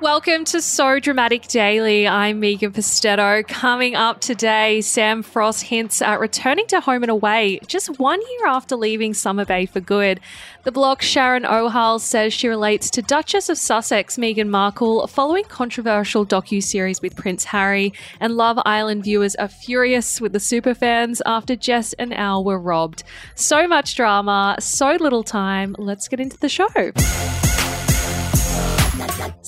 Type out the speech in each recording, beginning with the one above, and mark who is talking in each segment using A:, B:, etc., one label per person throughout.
A: Welcome to So Dramatic Daily. I'm Megan Pustetto. Coming up today, Sam Frost hints at returning to home and away just one year after leaving Summer Bay for good. The block Sharon Johal says she relates to Duchess of Sussex Meghan Markle following controversial docu-series with Prince Harry. And Love Island viewers are furious with the superfans after Jess and Al were robbed. So much drama, so little time. Let's get into the show.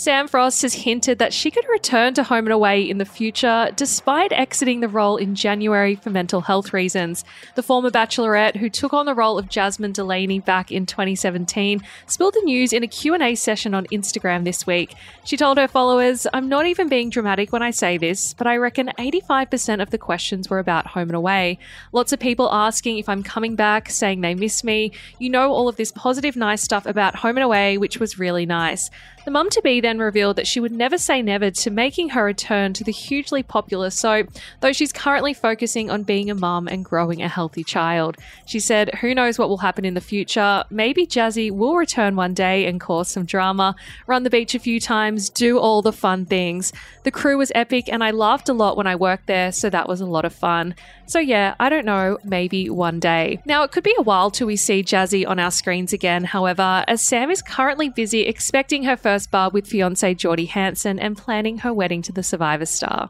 A: Sam Frost has hinted that she could return to Home and Away in the future, despite exiting the role in January for mental health reasons. The former Bachelorette, who took on the role of Jasmine Delaney back in 2017, spilled the news in a Q&A session on Instagram this week. She told her followers, "I'm not even being dramatic when I say this, but I reckon 85% of the questions were about Home and Away. Lots of people asking if I'm coming back, saying they miss me. You know all of this positive, nice stuff about Home and Away, which was really nice." The mum to be then revealed that she would never say never to making her return to the hugely popular soap, though she's currently focusing on being a mum and growing a healthy child. She said, Who knows what will happen in the future? Maybe Jazzy will return one day and cause some drama, run the beach a few times, do all the fun things. The crew was epic and I laughed a lot when I worked there, so that was a lot of fun. So, yeah, I don't know, maybe one day. Now, it could be a while till we see Jazzy on our screens again, however, as Sam is currently busy expecting her first bar with fiance Jordie Hansen and planning her wedding to the Survivor star.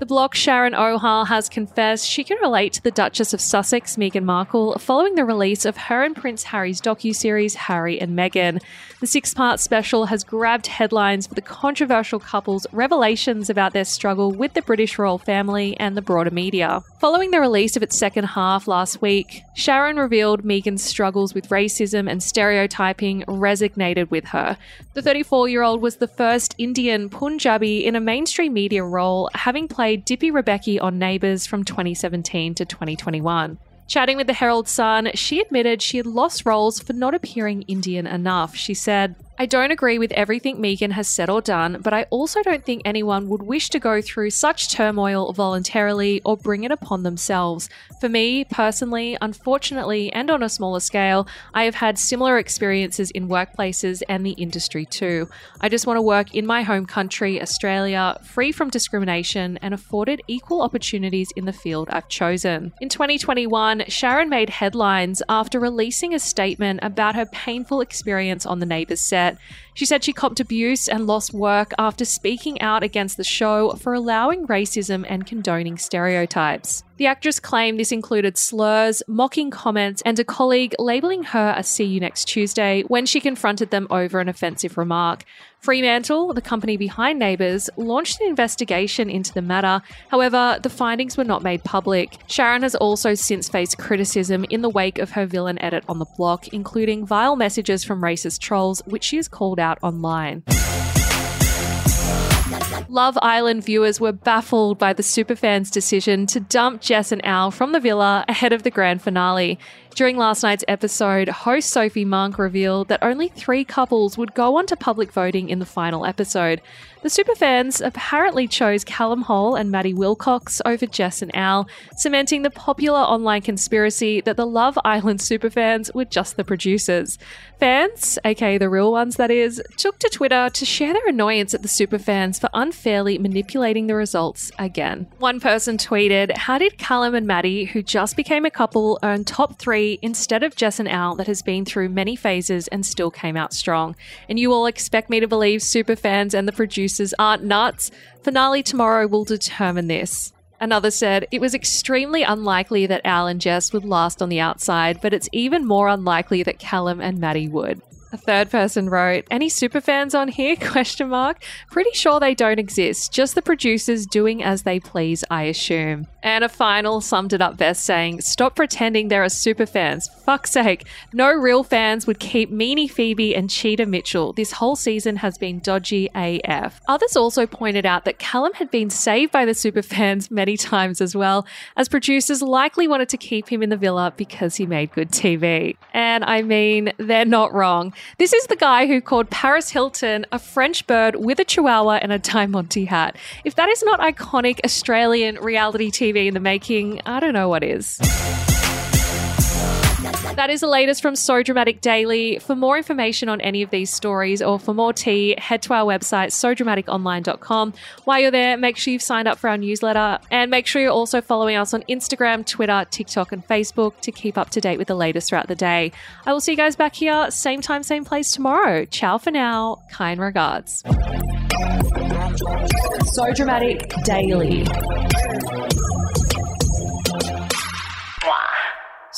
A: The block Sharon Johal has confessed she can relate to the Duchess of Sussex, Meghan Markle, following the release of her and Prince Harry's docu-series Harry and Meghan. The six-part special has grabbed headlines for the controversial couple's revelations about their struggle with the British royal family and the broader media. Following the release of its second half last week, Sharon revealed Meghan's struggles with racism and stereotyping resonated with her. The 34-year-old was the first Indian Punjabi in a mainstream media role, having played Dipi Rebecchi on Neighbours from 2017 to 2021. Chatting with the Herald Sun, she admitted she had lost roles for not appearing Indian enough. She said, I don't agree with everything Meghan has said or done, but I also don't think anyone would wish to go through such turmoil voluntarily or bring it upon themselves. For me, personally, unfortunately, and on a smaller scale, I have had similar experiences in workplaces and the industry too. I just want to work in my home country, Australia, free from discrimination and afforded equal opportunities in the field I've chosen. In 2021, Sharon made headlines after releasing a statement about her painful experience on the Neighbours set. She said she copped abuse and lost work after speaking out against the show for allowing racism and condoning stereotypes. The actress claimed this included slurs, mocking comments, and a colleague labeling her a see you next Tuesday when she confronted them over an offensive remark. Fremantle, the company behind Neighbours, launched an investigation into the matter. However, the findings were not made public. Sharon has also since faced criticism in the wake of her villain edit on the block, including vile messages from racist trolls, which she has called out online. Love Island viewers were baffled by the superfans' decision to dump Jess and Al from the villa ahead of the grand finale. During last night's episode, host Sophie Monk revealed that only three couples would go on to public voting in the final episode. The superfans apparently chose Callum Hole and Maddie Wilcox over Jess and Al, cementing the popular online conspiracy that the Love Island superfans were just the producers. Fans, aka the real ones that is, took to Twitter to share their annoyance at the superfans for unfairly manipulating the results again. One person tweeted, How did Callum and Maddie, who just became a couple, earn top three instead of Jess and Al that has been through many phases and still came out strong? And you all expect me to believe super fans and the producers aren't nuts? Finale tomorrow will determine this. Another said, It was extremely unlikely that Al and Jess would last on the outside, but it's even more unlikely that Callum and Maddie would. A third person wrote, "Any superfans on here?" question mark. Pretty sure they don't exist. Just the producers doing as they please, I assume. And a final summed it up best saying, "Stop pretending there are superfans. Fuck's sake. No real fans would keep Meanie Phoebe and Cheetah Mitchell. This whole season has been dodgy AF." Others also pointed out that Callum had been saved by the superfans many times as well, as producers likely wanted to keep him in the villa because he made good TV. And I mean, they're not wrong. This is the guy who called Paris Hilton a French bird with a chihuahua and a Diamante hat. If that is not iconic Australian reality TV in the making, I don't know what is. That is the latest from So Dramatic Daily. For more information on any of these stories or for more tea, head to our website, sodramaticonline.com. While you're there, make sure you've signed up for our newsletter and make sure you're also following us on Instagram, Twitter, TikTok, and Facebook to keep up to date with the latest throughout the day. I will see you guys back here, same time, same place tomorrow. Ciao for now. Kind regards.
B: So Dramatic Daily.